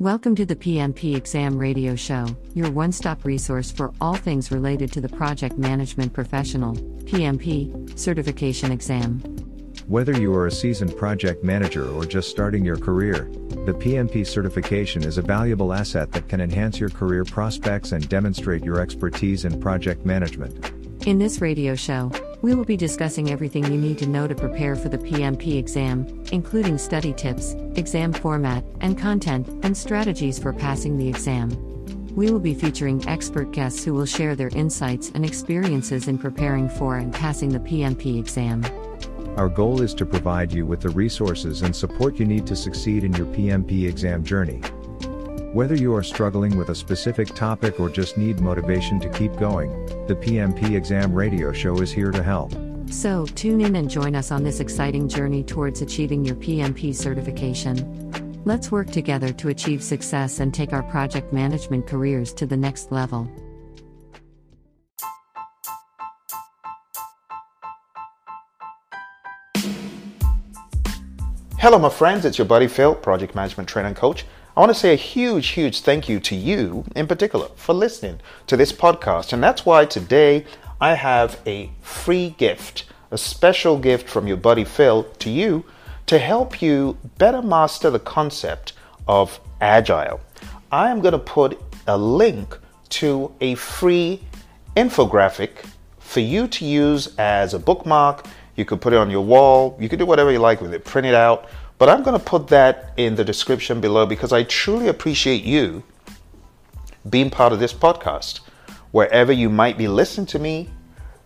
Welcome to the PMP Exam Radio Show, your one stop resource for all things related to the Project Management Professional PMP certification exam. Whether you are a seasoned project manager or just starting your career, the PMP certification is a valuable asset that can enhance your career prospects and demonstrate your expertise in project management. In this radio show, we will be discussing everything you need to know to prepare for the PMP exam, including study tips, exam format, and content, and strategies for passing the exam. We will be featuring expert guests who will share their insights and experiences in preparing for and passing the PMP exam. Our goal is to provide you with the resources and support you need to succeed in your PMP exam journey. Whether you are struggling with a specific topic or just need motivation to keep going, the PMP Exam Radio Show is here to help. So, tune in and join us on this exciting journey towards achieving your PMP certification. Let's work together to achieve success and take our project management careers to the next level. Hello, my friends. It's your buddy Phil, project management trainer and coach. I want to say a huge, huge thank you to you in particular for listening to this podcast. And that's why today I have a free gift, a special gift from your buddy Phil to you to help you better master the concept of agile. I am going to put a link to a free infographic for you to use as a bookmark. You could put it on your wall, you could do whatever you like with it, print it out. But I'm going to put that in the description below because I truly appreciate you being part of this podcast. Wherever you might be listening to me,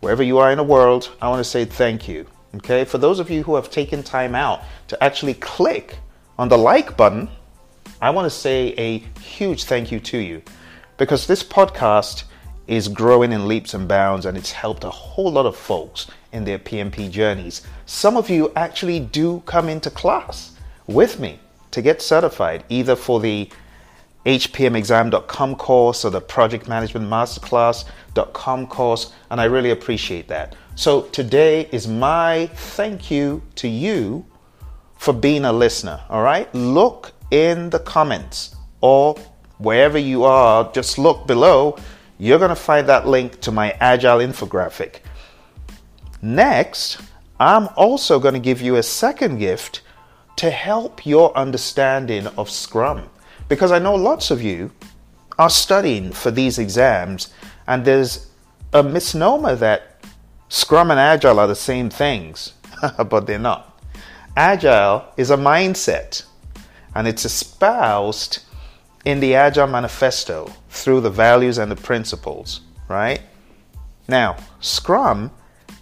wherever you are in the world, I want to say thank you. Okay, for those of you who have taken time out to actually click on the like button, I want to say a huge thank you to you because this podcast is growing in leaps and bounds and it's helped a whole lot of folks in their PMP journeys. Some of you actually do come into class with me to get certified, either for the hpmexam.com course or the project management masterclass.com course, and I really appreciate that. So today is my thank you to you for being a listener, all right? Look in the comments or wherever you are, just look below. You're going to find that link to my Agile infographic. Next, I'm also going to give you a second gift to help your understanding of Scrum. Because I know lots of you are studying for these exams, and there's a misnomer that Scrum and Agile are the same things, but they're not. Agile is a mindset, and it's espoused in the Agile Manifesto through the values and the principles, right? Now, Scrum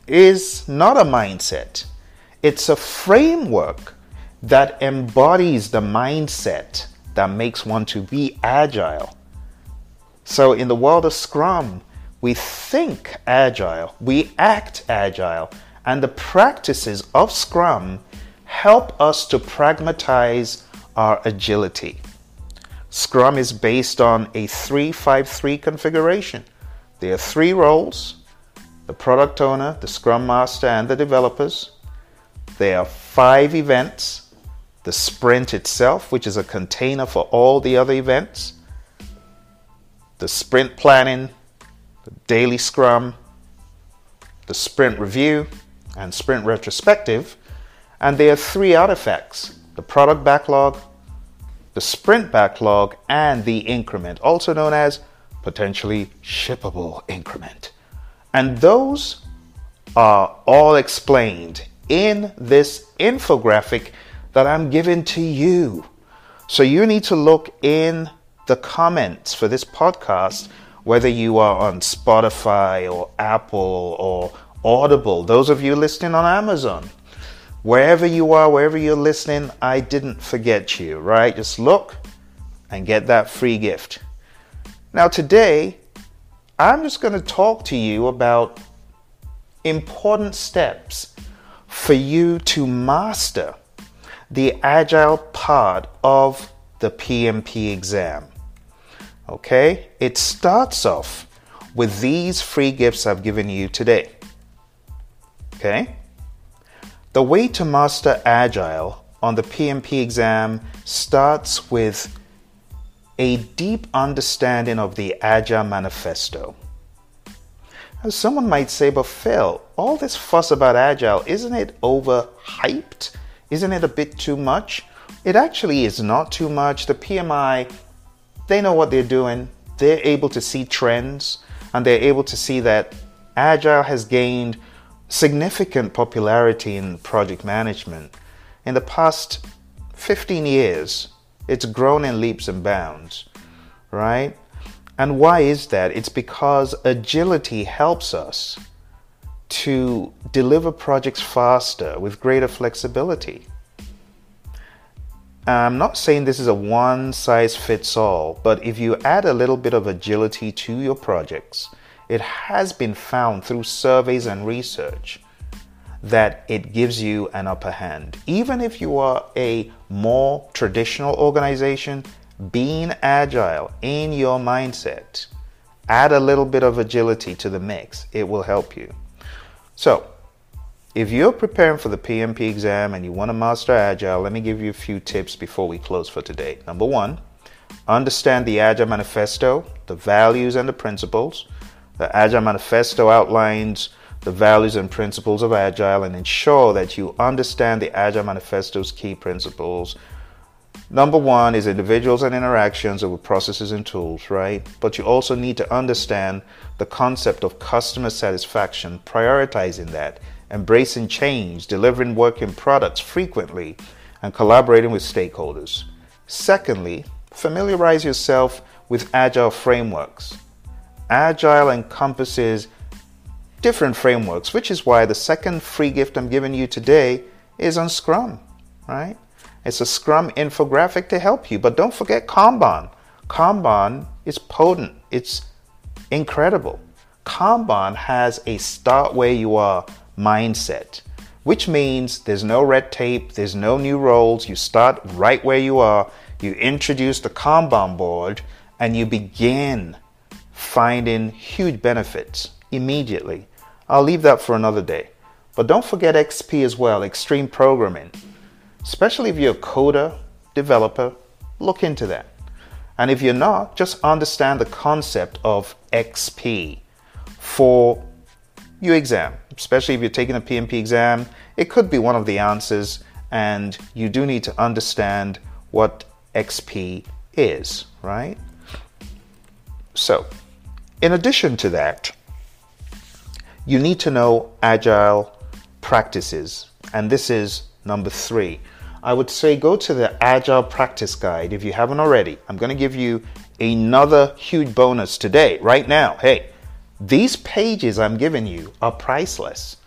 is not a mindset, it's a framework that embodies the mindset that makes one to be agile. So, in the world of Scrum, we think agile, we act agile, and the practices of Scrum help us to pragmatize our agility. Scrum is based on a 353 configuration. There are three roles the product owner, the scrum master, and the developers. There are five events the sprint itself, which is a container for all the other events, the sprint planning, the daily scrum, the sprint review, and sprint retrospective. And there are three artifacts the product backlog, the sprint backlog, and the increment, also known as potentially shippable increment. And those are all explained in this infographic that I'm giving to you. So you need to look in the comments for this podcast, whether you are on Spotify or Apple or Audible, those of you listening on Amazon. Wherever you are, wherever you're listening, I didn't forget you, right? Just look and get that free gift. Now, today, I'm just going to talk to you about important steps for you to master the agile part of the PMP exam. Okay? It starts off with these free gifts I've given you today. Okay? The way to master agile on the PMP exam starts with a deep understanding of the Agile Manifesto. As someone might say, but Phil, all this fuss about Agile, isn't it overhyped? Isn't it a bit too much? It actually is not too much. The PMI, they know what they're doing. They're able to see trends and they're able to see that Agile has gained significant popularity in project management. In the past 15 years, it's grown in leaps and bounds, right? And why is that? It's because agility helps us to deliver projects faster with greater flexibility. I'm not saying this is a one size fits all, but if you add a little bit of agility to your projects, it has been found through surveys and research that it gives you an upper hand. Even if you are a more traditional organization, being agile in your mindset, add a little bit of agility to the mix. It will help you. So, if you're preparing for the PMP exam and you want to master Agile, let me give you a few tips before we close for today. Number one, understand the Agile Manifesto, the values and the principles. The Agile Manifesto outlines the values and principles of Agile and ensure that you understand the Agile Manifesto's key principles. Number one is individuals and interactions over processes and tools, right? But you also need to understand the concept of customer satisfaction, prioritizing that, embracing change, delivering working products frequently, and collaborating with stakeholders. Secondly, familiarize yourself with Agile frameworks. Agile encompasses different frameworks, which is why the second free gift I'm giving you today is on Scrum, right? It's a Scrum infographic to help you. But don't forget Kanban. Kanban is potent, it's incredible. Kanban has a start where you are mindset, which means there's no red tape, there's no new roles. You start right where you are, you introduce the Kanban board, and you begin finding huge benefits immediately. I'll leave that for another day. But don't forget XP as well, extreme programming. Especially if you're a coder, developer, look into that. And if you're not, just understand the concept of XP for your exam, especially if you're taking a PMP exam. It could be one of the answers, and you do need to understand what XP is, right? So, in addition to that, you need to know agile practices. And this is number three. I would say go to the Agile Practice Guide if you haven't already. I'm going to give you another huge bonus today, right now. Hey, these pages I'm giving you are priceless.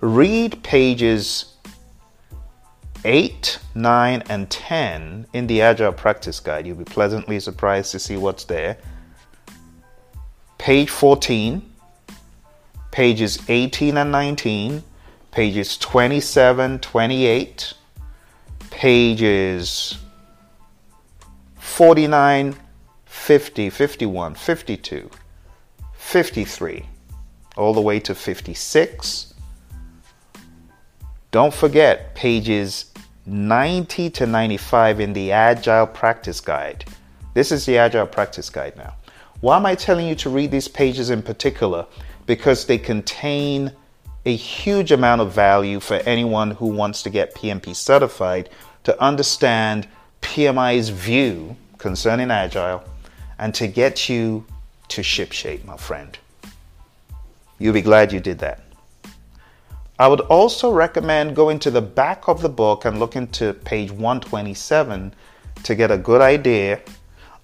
Read pages 8, 9, and 10 in the Agile Practice Guide. You'll be pleasantly surprised to see what's there. Page 14 pages 18 and 19, pages 27, 28, pages 49, 50, 51, 52, 53, all the way to 56. Don't forget pages 90 to 95 in the Agile Practice Guide. This is the Agile Practice Guide now. Why am I telling you to read these pages in particular? because they contain a huge amount of value for anyone who wants to get PMP certified to understand PMI's view concerning Agile and to get you to shipshape, my friend. You'll be glad you did that. I would also recommend going to the back of the book and looking to page 127 to get a good idea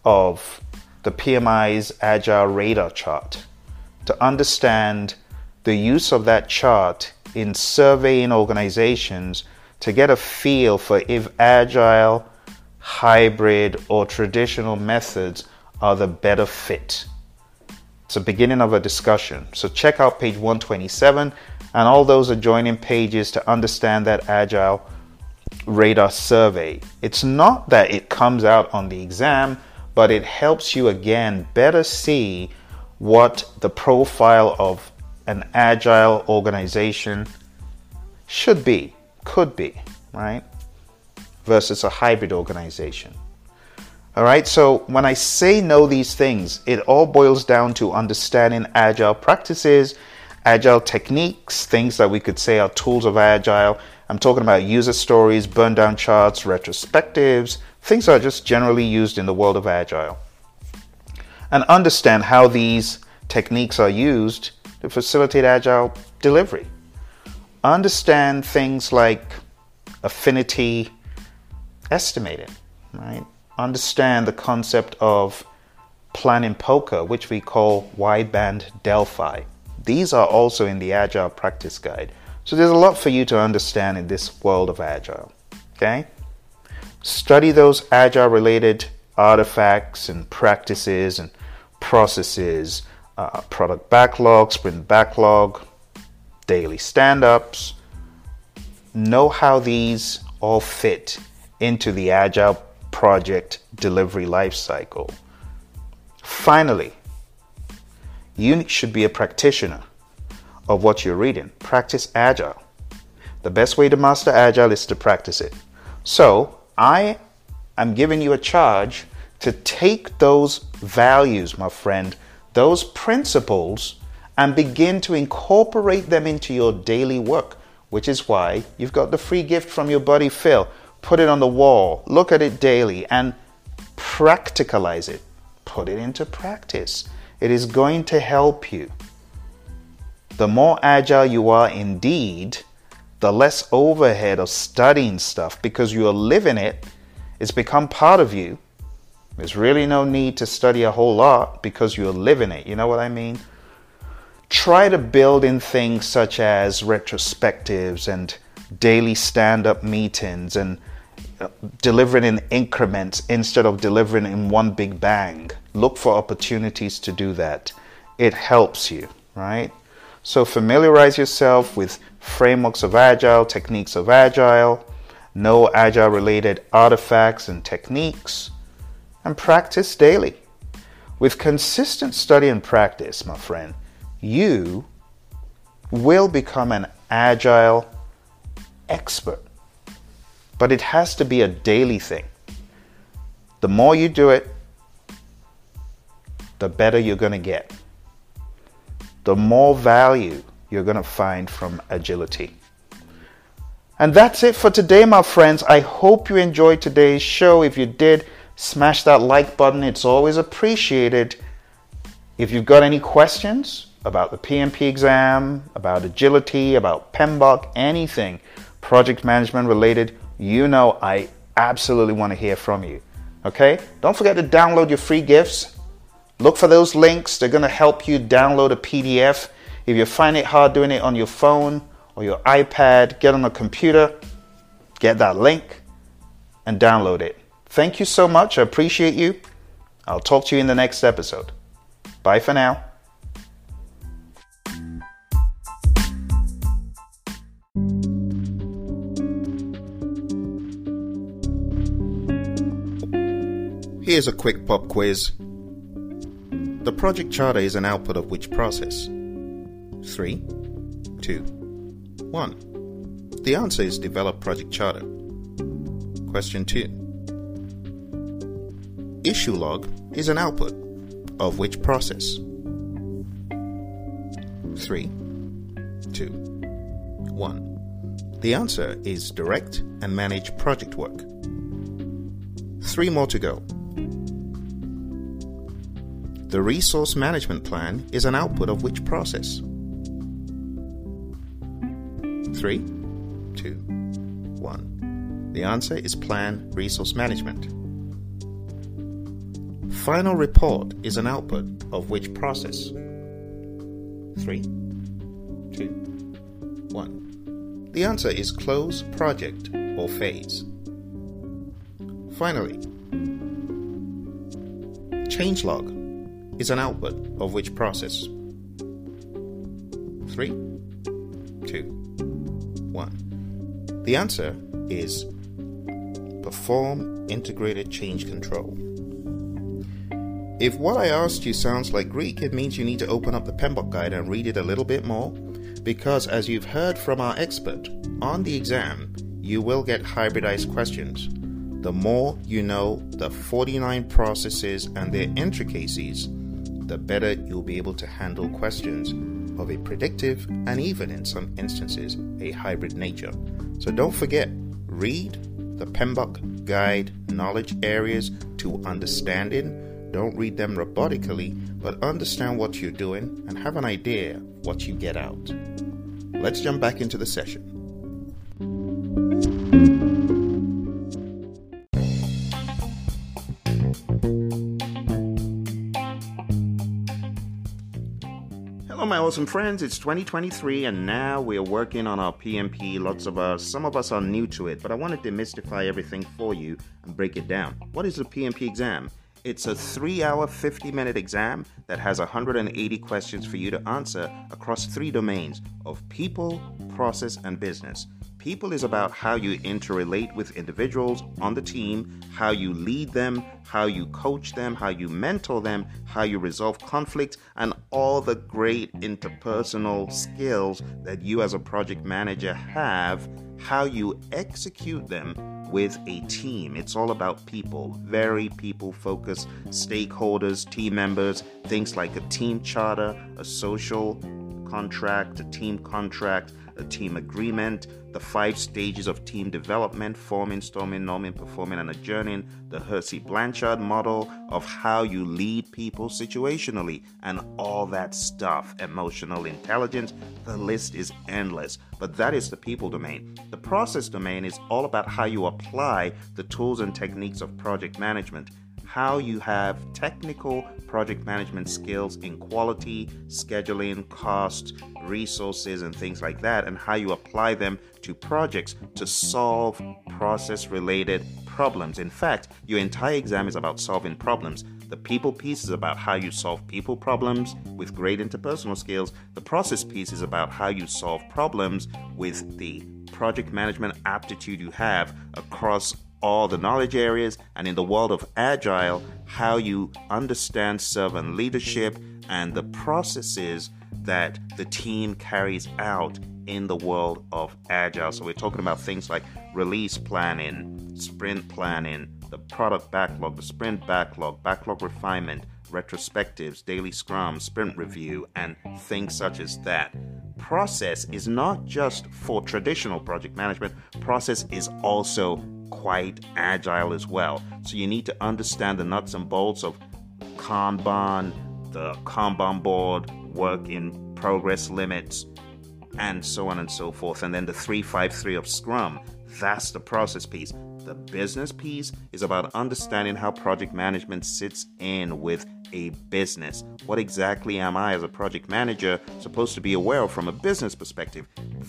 of the PMI's Agile radar chart to understand the use of that chart in surveying organizations to get a feel for if agile, hybrid, or traditional methods are the better fit. It's a beginning of a discussion. So check out page 127 and all those adjoining pages to understand that agile radar survey. It's not that it comes out on the exam, but it helps you again better see what the profile of an agile organization should be, could be, right? Versus a hybrid organization. All right, so when I say know these things, it all boils down to understanding agile practices, agile techniques, things that we could say are tools of agile. I'm talking about user stories, burn down charts, retrospectives, things that are just generally used in the world of agile. And understand how these techniques are used to facilitate agile delivery. Understand things like affinity estimating, right? Understand the concept of planning poker, which we call wideband Delphi. These are also in the Agile Practice Guide. So there's a lot for you to understand in this world of Agile. Okay? Study those Agile related artifacts and practices and processes, uh, product backlog, sprint backlog, daily stand ups. Know how these all fit into the Agile project delivery lifecycle. Finally, you should be a practitioner of what you're reading. Practice Agile. The best way to master Agile is to practice it. So, I am giving you a charge to take those values, my friend, those principles, and begin to incorporate them into your daily work, which is why you've got the free gift from your buddy Phil. Put it on the wall, look at it daily, and practicalize it. Put it into practice. It is going to help you. The more agile you are indeed, the less overhead of studying stuff because you are living it. It's become part of you. There's really no need to study a whole lot because you're living it. You know what I mean? Try to build in things such as retrospectives and daily stand up meetings and uh, delivering in increments instead of delivering in one big bang. Look for opportunities to do that. It helps you, right? So familiarize yourself with frameworks of agile, techniques of agile, know agile related artifacts and techniques, and practice daily. With consistent study and practice, my friend, you will become an agile expert. But it has to be a daily thing. The more you do it, the better you're going to get. The more value you're going to find from agility. And that's it for today, my friends. I hope you enjoyed today's show. If you did, smash that like button. It's always appreciated. If you've got any questions about the PMP exam, about agility, about PMBOK, anything project management related, you know I absolutely want to hear from you. Okay? Don't forget to download your free gifts. Look for those links. They're going to help you download a PDF. If you find it hard doing it on your phone or your iPad, get on a computer, get that link, and download it. Thank you so much. I appreciate you. I'll talk to you in the next episode. Bye for now. Here's a quick pop quiz. The project charter is an output of which process? 3, 2, 1. The answer is develop project charter. Question 2. Issue log is an output of which process? 3, 2, 1. The answer is direct and manage project work. Three more to go. The resource management plan is an output of which process? Three, two, one. The answer is plan resource management. Final report is an output of which process? Three, two, one. The answer is close project or phase. Finally, changelog is an output of which process? Three, two, one. The answer is perform integrated change control. If what I asked you sounds like Greek, it means you need to open up the PMBOK guide and read it a little bit more, because as you've heard from our expert, on the exam, you will get hybridized questions. The more you know the 49 processes and their intricacies, the better you'll be able to handle questions of a predictive and even in some instances a hybrid nature. So don't forget, read the PMBOK Guide knowledge areas to understanding. Don't read them robotically, but understand what you're doing and have an idea what you get out. Let's jump back into the session. Hello, my awesome friends. It's 2023, and now we're working on our PMP. Lots of us, some of us are new to it, but I want to demystify everything for you and break it down. What is a PMP exam? It's a three hour, 50 minute exam that has 180 questions for you to answer across three domains of people, process, and business. People is about how you interrelate with individuals on the team, how you lead them, how you coach them, how you mentor them, how you resolve conflict, and all the great interpersonal skills that you as a project manager have, how you execute them with a team. It's all about people, very people focused, stakeholders, team members, things like a team charter, a social contract, a team contract, a team agreement, the five stages of team development, forming, storming, norming, performing, and adjourning, the Hersey Blanchard model of how you lead people situationally, and all that stuff, emotional intelligence. The list is endless, but that is the people domain. The process domain is all about how you apply the tools and techniques of project management how you have technical project management skills in quality, scheduling, cost, resources, and things like that, and how you apply them to projects to solve process related problems. In fact, your entire exam is about solving problems. The people piece is about how you solve people problems with great interpersonal skills. The process piece is about how you solve problems with the project management aptitude you have across all the knowledge areas, and in the world of agile, how you understand servant leadership and the processes that the team carries out in the world of agile. So, we're talking about things like release planning, sprint planning, the product backlog, the sprint backlog, backlog refinement, retrospectives, daily scrum, sprint review, and things such as that. Process is not just for traditional project management, process is also quite agile as well. So you need to understand the nuts and bolts of Kanban, the Kanban board, work in progress limits, and so on and so forth. And then the 353 of Scrum, that's the process piece. The business piece is about understanding how project management sits in with a business. What exactly am I, as a project manager, supposed to be aware of from a business perspective?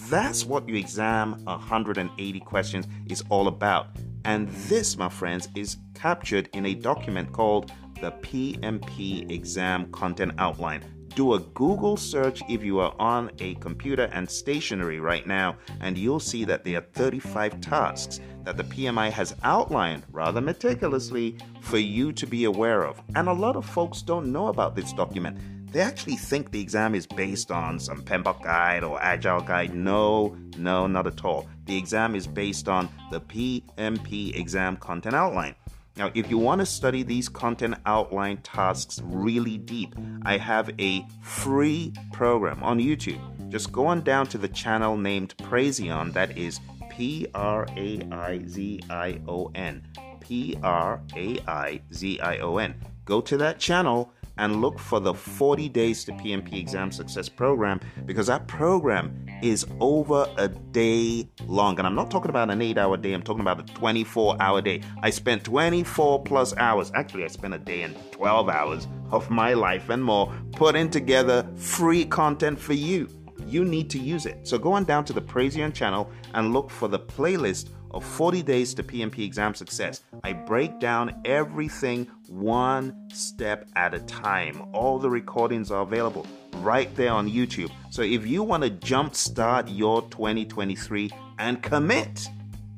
That's what your exam 180 questions is all about. And this, my friends, is captured in a document called the PMP Exam Content Outline do a Google search if you are on a computer and stationary right now, and you'll see that there are 35 tasks that the PMI has outlined rather meticulously for you to be aware of. And a lot of folks don't know about this document. They actually think the exam is based on some PMBOK guide or Agile guide. No, no, not at all. The exam is based on the PMP exam content outline. Now, if you want to study these content outline tasks really deep, I have a free program on YouTube. Just go on down to the channel named Praizion, that is P R A I Z I O N. P R A I Z I O N. Go to that channel and look for the 40 Days to PMP Exam Success program because that program is over a day long. And I'm not talking about an eight hour day, I'm talking about a 24 hour day. I spent 24 plus hours, actually, I spent a day and 12 hours of my life and more putting together free content for you. You need to use it. So go on down to the Praizion channel and look for the playlist of 40 Days to PMP Exam Success. I break down everything one step at a time. All the recordings are available right there on YouTube. So if you want to jumpstart your 2023 and commit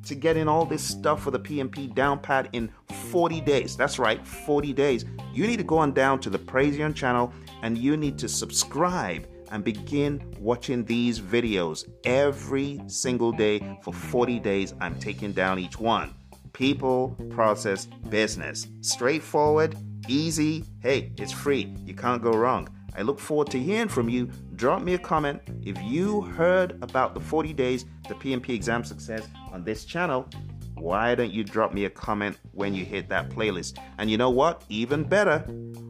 to getting all this stuff for the PMP down pat in 40 days, that's right, 40 days, you need to go on down to the Praizion channel and you need to subscribe and begin watching these videos every single day for 40 days. I'm taking down each one. People, process, business. Straightforward, easy. Hey, it's free. You can't go wrong. I look forward to hearing from you. Drop me a comment if you heard about the 40 days to PMP exam success on this channel. Why don't you drop me a comment when you hit that playlist? And you know what? Even better,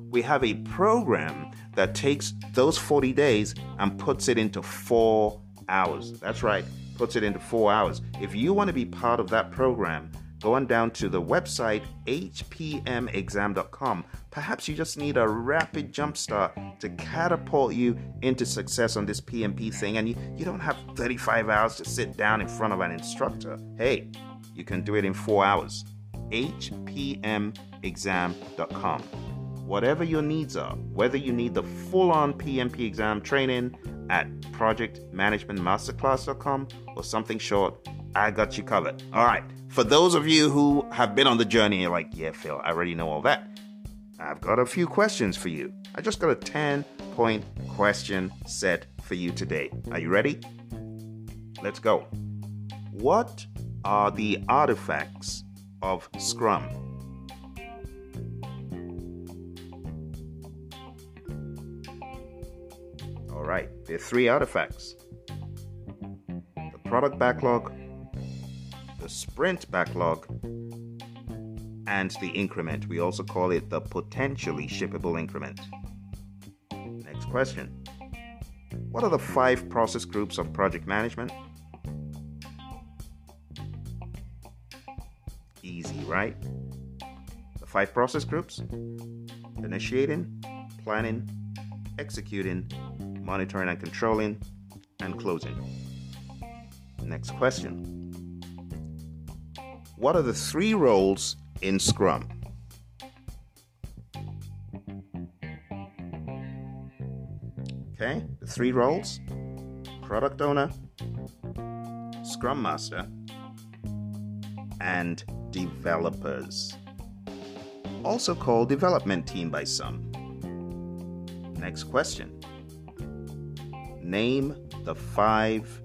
we have a program that takes those 40 days and puts it into four hours. That's right, puts it into four hours. If you want to be part of that program, going down to the website hpmexam.com. Perhaps you just need a rapid jumpstart to catapult you into success on this PMP thing, and you, you don't have 35 hours to sit down in front of an instructor. Hey, you can do it in four hours. hpmexam.com. Whatever your needs are, whether you need the full on PMP exam training at projectmanagementmasterclass.com or something short, I got you covered. All right. For those of you who have been on the journey, you're like, yeah, Phil, I already know all that. I've got a few questions for you. I just got a 10 point question set for you today. Are you ready? Let's go. What are the artifacts of Scrum? All right, there are three artifacts the product backlog, the sprint backlog, and the increment. We also call it the potentially shippable increment. Next question What are the five process groups of project management? Easy, right? The five process groups initiating, planning, executing, monitoring and controlling, and closing. Next question what are the three roles in Scrum? Okay, the three roles product owner, scrum master, and developers. Also called development team by some. Next question Name the five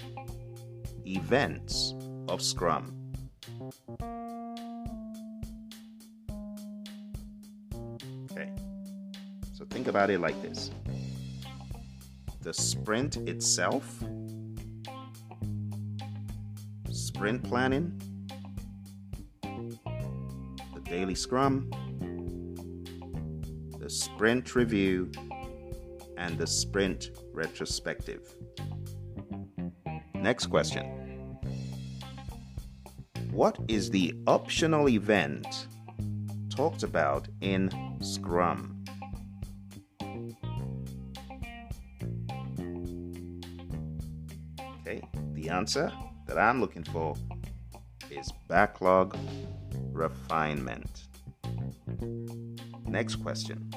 events of Scrum. About it like this the sprint itself, sprint planning, the daily scrum, the sprint review, and the sprint retrospective. Next question. What is the optional event talked about in Scrum? Answer that I'm looking for is backlog refinement. Next question.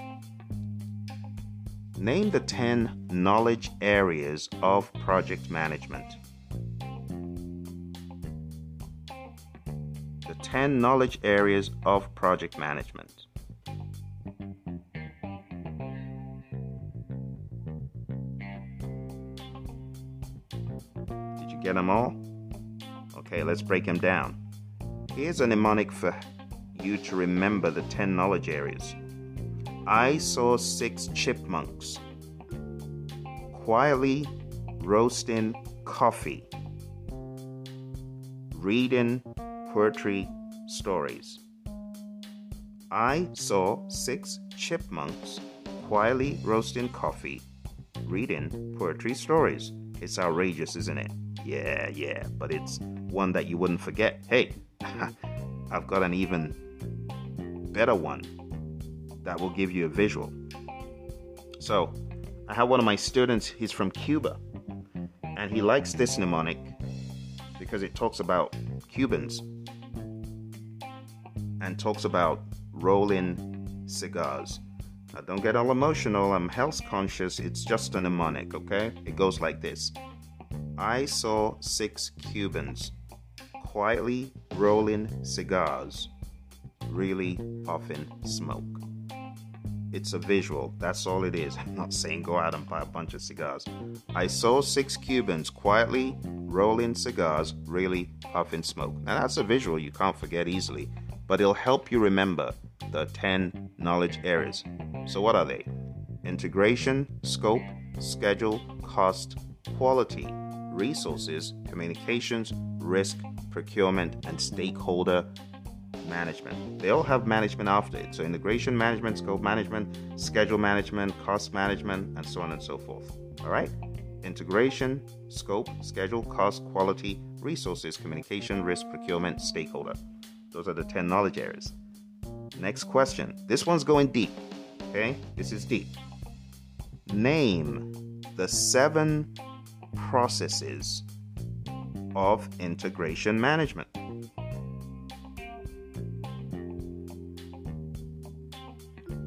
Name the 10 knowledge areas of project management. The 10 knowledge areas of project management. Get them all? Okay, let's break them down. Here's a mnemonic for you to remember the 10 knowledge areas. I saw six chipmunks quietly roasting coffee, reading poetry stories. I saw six chipmunks quietly roasting coffee, reading poetry stories. It's outrageous, isn't it? Yeah, yeah, but it's one that you wouldn't forget. Hey, I've got an even better one that will give you a visual. So, I have one of my students, he's from Cuba, and he likes this mnemonic because it talks about Cubans and talks about rolling cigars. Now, don't get all emotional, I'm health conscious, it's just a mnemonic, okay? It goes like this I saw six Cubans quietly rolling cigars, really puffing smoke. It's a visual. That's all it is. I'm not saying go out and buy a bunch of cigars. I saw six Cubans quietly rolling cigars, really puffing smoke. Now, that's a visual you can't forget easily, but it'll help you remember the 10 knowledge areas. So, what are they? Integration, scope, schedule, cost, quality, resources, communications, risk, procurement, and stakeholder management. They all have management after it. So integration management, scope management, schedule management, cost management, and so on and so forth. All right? Integration, scope, schedule, cost, quality, resources, communication, risk, procurement, stakeholder. Those are the 10 knowledge areas. Next question. This one's going deep. Okay? This is deep. Name the seven processes of integration management.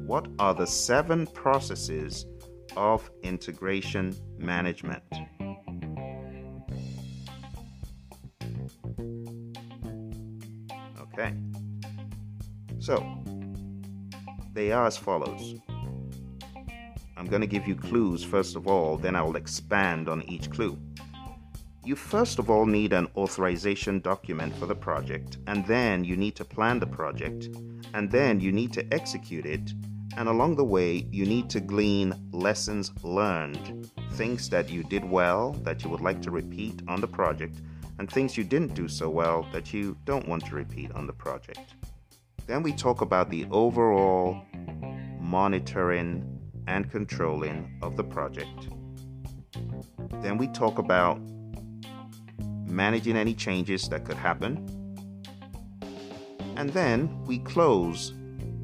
What are the seven processes of integration management? Okay. So, they are as follows. I'm going to give you clues first of all, then I will expand on each clue. You first of all need an authorization document for the project, and then you need to plan the project, and then you need to execute it, and along the way, you need to glean lessons learned, things that you did well that you would like to repeat on the project, and things you didn't do so well that you don't want to repeat on the project. Then we talk about the overall monitoring and controlling of the project. Then we talk about managing any changes that could happen. And then we close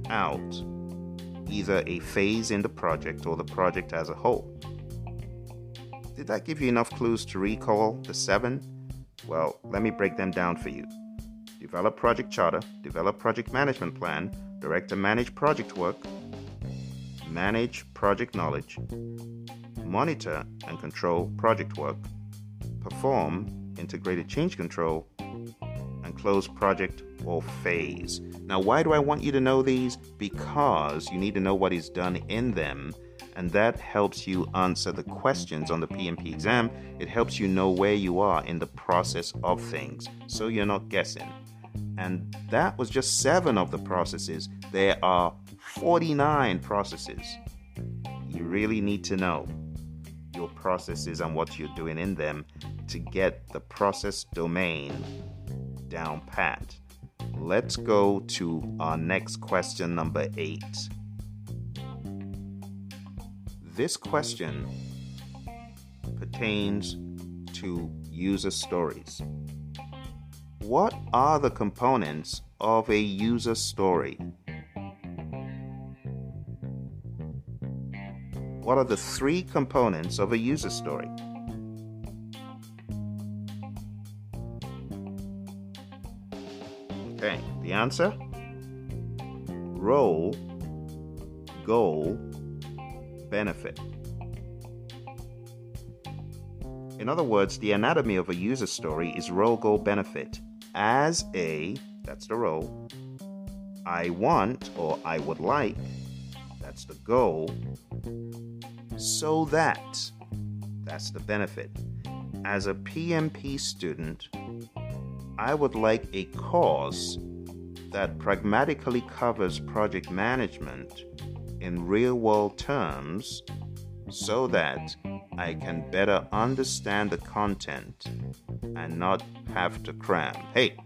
out either a phase in the project or the project as a whole. Did that give you enough clues to recall the seven? Well, let me break them down for you. Develop project charter, develop project management plan, direct and manage project work, manage project knowledge, monitor and control project work, perform integrated change control, and close project or phase. Now, why do I want you to know these? Because you need to know what is done in them, and that helps you answer the questions on the PMP exam. It helps you know where you are in the process of things, so you're not guessing. And that was just seven of the processes. There are 49 processes. You really need to know your processes and what you're doing in them to get the process domain down pat. Let's go to our next question, number eight. This question pertains to user stories. What are the components of a user story? What are the three components of a user story? Okay, the answer role, goal, benefit. In other words, the anatomy of a user story is role, goal, benefit. As a, that's the role, I want or I would like, that's the goal, so that, that's the benefit. As a PMP student, I would like a course that pragmatically covers project management in real world terms so that I can better understand the content and not have to cram. Hey,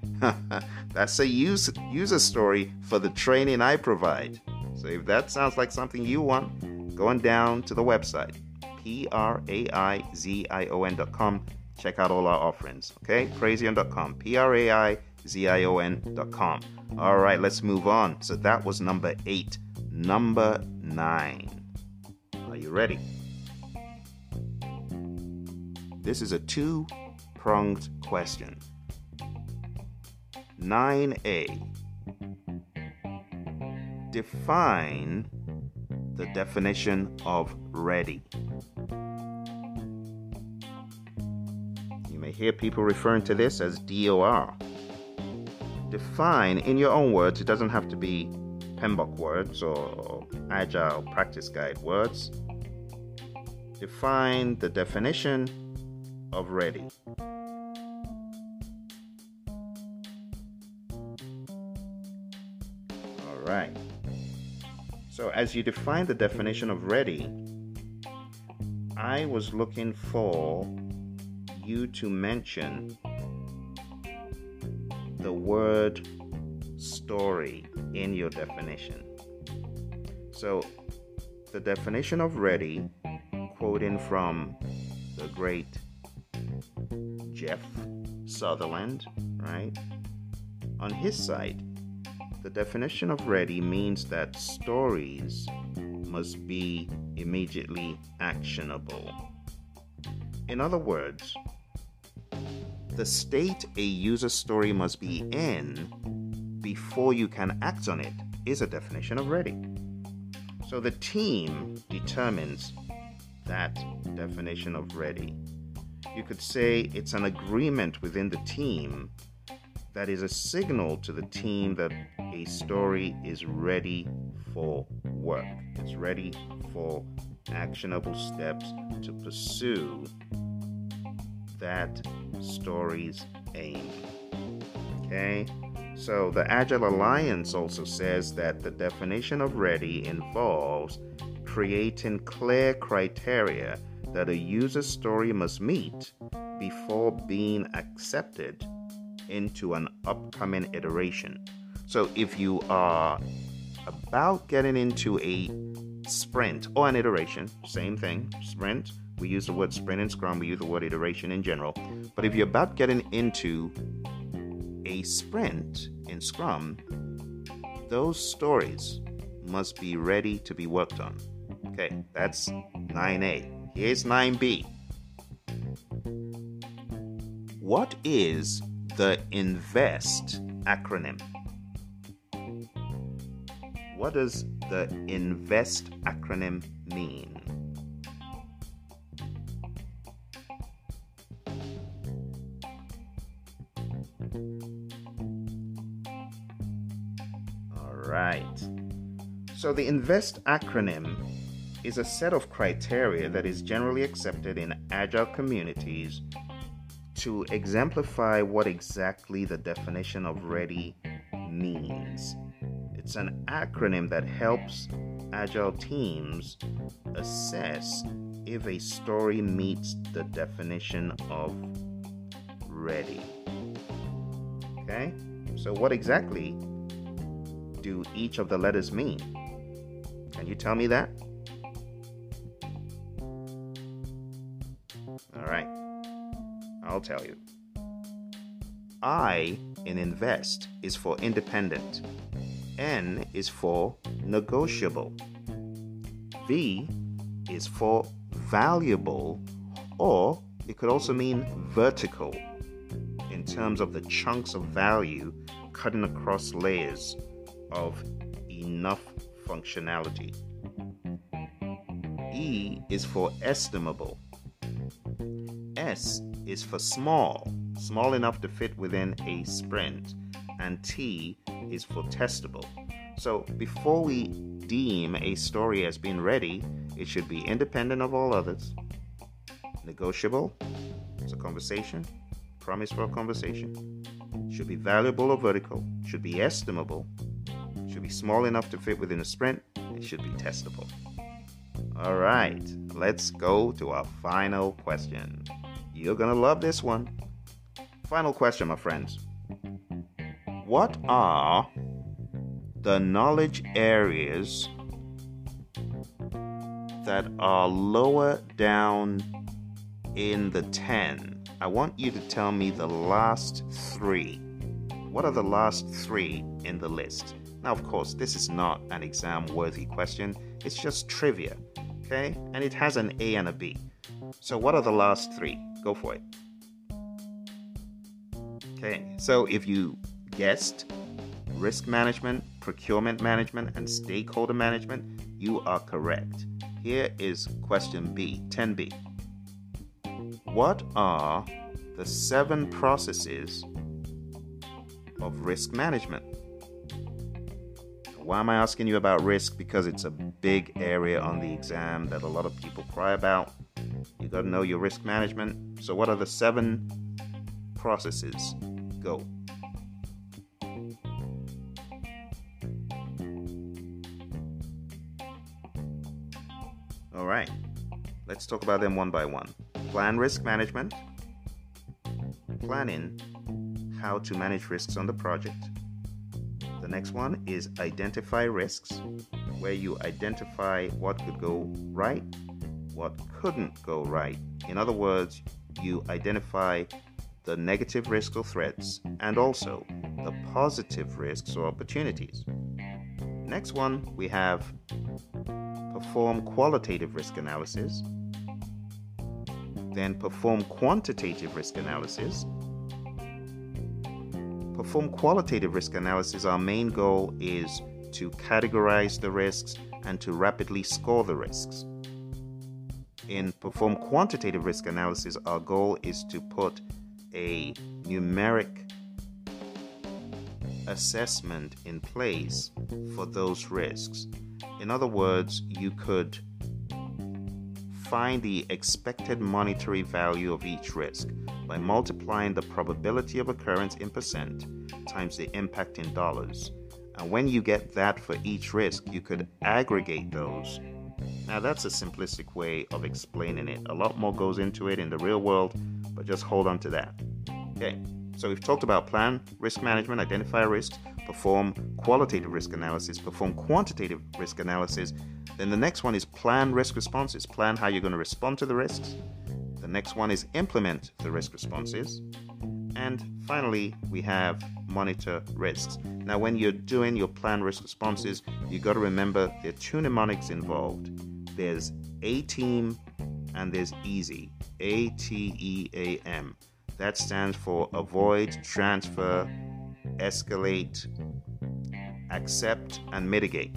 that's a user, user story for the training I provide. So if that sounds like something you want, go on down to the website, P R A I Z I O N.com. Check out all our offerings, okay? Praizion.com, P R A I Z I O N.com. All right, let's move on. So that was number eight. Number nine. Are you ready? This is a two pronged question. 9a. Define the definition of ready. You may hear people referring to this as DOR. Define in your own words, it doesn't have to be PMBOK words or Agile Practice Guide words. Define the definition of ready. All right. So, as you define the definition of ready, I was looking for you to mention the word story in your definition. So, the definition of ready, quoting from the great Jeff Sutherland, right? On his site, the definition of ready means that stories must be immediately actionable. In other words, the state a user story must be in before you can act on it is a definition of ready. So the team determines that definition of ready. You could say it's an agreement within the team that is a signal to the team that a story is ready for work. It's ready for actionable steps to pursue that story's aim. Okay? So the Agile Alliance also says that the definition of ready involves creating clear criteria that a user story must meet before being accepted into an upcoming iteration. So if you are about getting into a sprint or an iteration, same thing, sprint, we use the word sprint in Scrum, we use the word iteration in general. But if you're about getting into a sprint in Scrum, those stories must be ready to be worked on. Okay, that's 9A. Here's 9B. What is the INVEST acronym? What does the INVEST acronym mean? right. So the INVEST acronym is a set of criteria that is generally accepted in agile communities to exemplify what exactly the definition of ready means. It's an acronym that helps agile teams assess if a story meets the definition of ready. Okay? So, what exactly do each of the letters mean? Can you tell me that? I'll tell you. I in invest is for independent. N is for negotiable. V is for valuable, or it could also mean vertical in terms of the chunks of value cutting across layers of enough functionality. E is for estimable. S is for small, small enough to fit within a sprint. And T is for testable. So before we deem a story as being ready, it should be independent of all others, negotiable, it's a conversation, promise for a conversation, should be valuable or vertical, should be estimable, should be small enough to fit within a sprint, it should be testable. All right, let's go to our final question. You're to love this one. Final question, my friends. What are the knowledge areas that are lower down in the 10? I want you to tell me the last three. What are the last three in the list? Now, of course, this is not an exam worthy question, it's just trivia, okay? And it has an A and a B. So, what are the last three? Go for it. Okay, so if you guessed risk management, procurement management, and stakeholder management, you are correct. Here is question B, 10B. What are the seven processes of risk management? why am I asking you about risk? Because it's a big area on the exam that a lot of people cry about. You got to know your risk management. So, what are the seven processes? Go. All right, let's talk about them one by one. Plan risk management, planning how to manage risks on the project. The next one is identify risks, where you identify what could go right, what couldn't go right. In other words, you identify the negative risks or threats and also the positive risks or opportunities. Next one, we have perform qualitative risk analysis, then perform quantitative risk analysis. Perform qualitative risk analysis, our main goal is to categorize the risks and to rapidly score the risks. In perform quantitative risk analysis, our goal is to put a numeric assessment in place for those risks. In other words, you could find the expected monetary value of each risk by multiplying the probability of occurrence in percent times the impact in dollars. And when you get that for each risk, you could aggregate those. Now, that's a simplistic way of explaining it. A lot more goes into it in the real world, but just hold on to that. Okay. So we've talked about plan, risk management, identify risks, perform qualitative risk analysis, perform quantitative risk analysis. Then the next one is plan risk responses. Plan how you're going to respond to the risks. The next one is implement the risk responses. And finally, we have monitor risks. Now, when you're doing your plan risk responses, you got to remember there are two mnemonics involved. There's A team and there's easy. A T E A M. That stands for avoid, transfer, escalate, accept, and mitigate.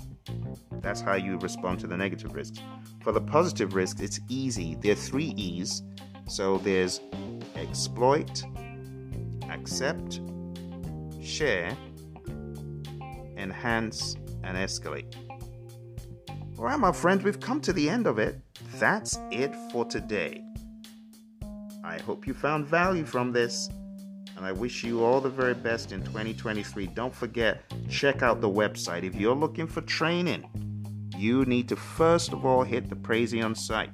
That's how you respond to the negative risks. For the positive risks, it's easy. There are three E's. So there's exploit, accept, share, enhance, and escalate. All right, my friends, we've come to the end of it. That's it for today. I hope you found value from this. And I wish you all the very best in 2023. Don't forget, check out the website. If you're looking for training, you need to first of all hit the Praizion site,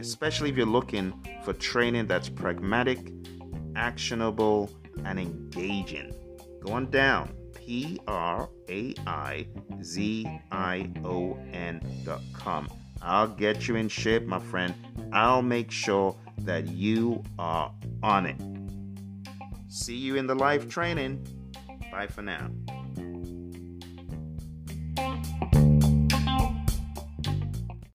especially if you're looking for training that's pragmatic, actionable, and engaging. Go on down, P R A I Z I O N dot com. I'll get you in shape, my friend. I'll make sure that you are on it. See you in the live training. Bye for now.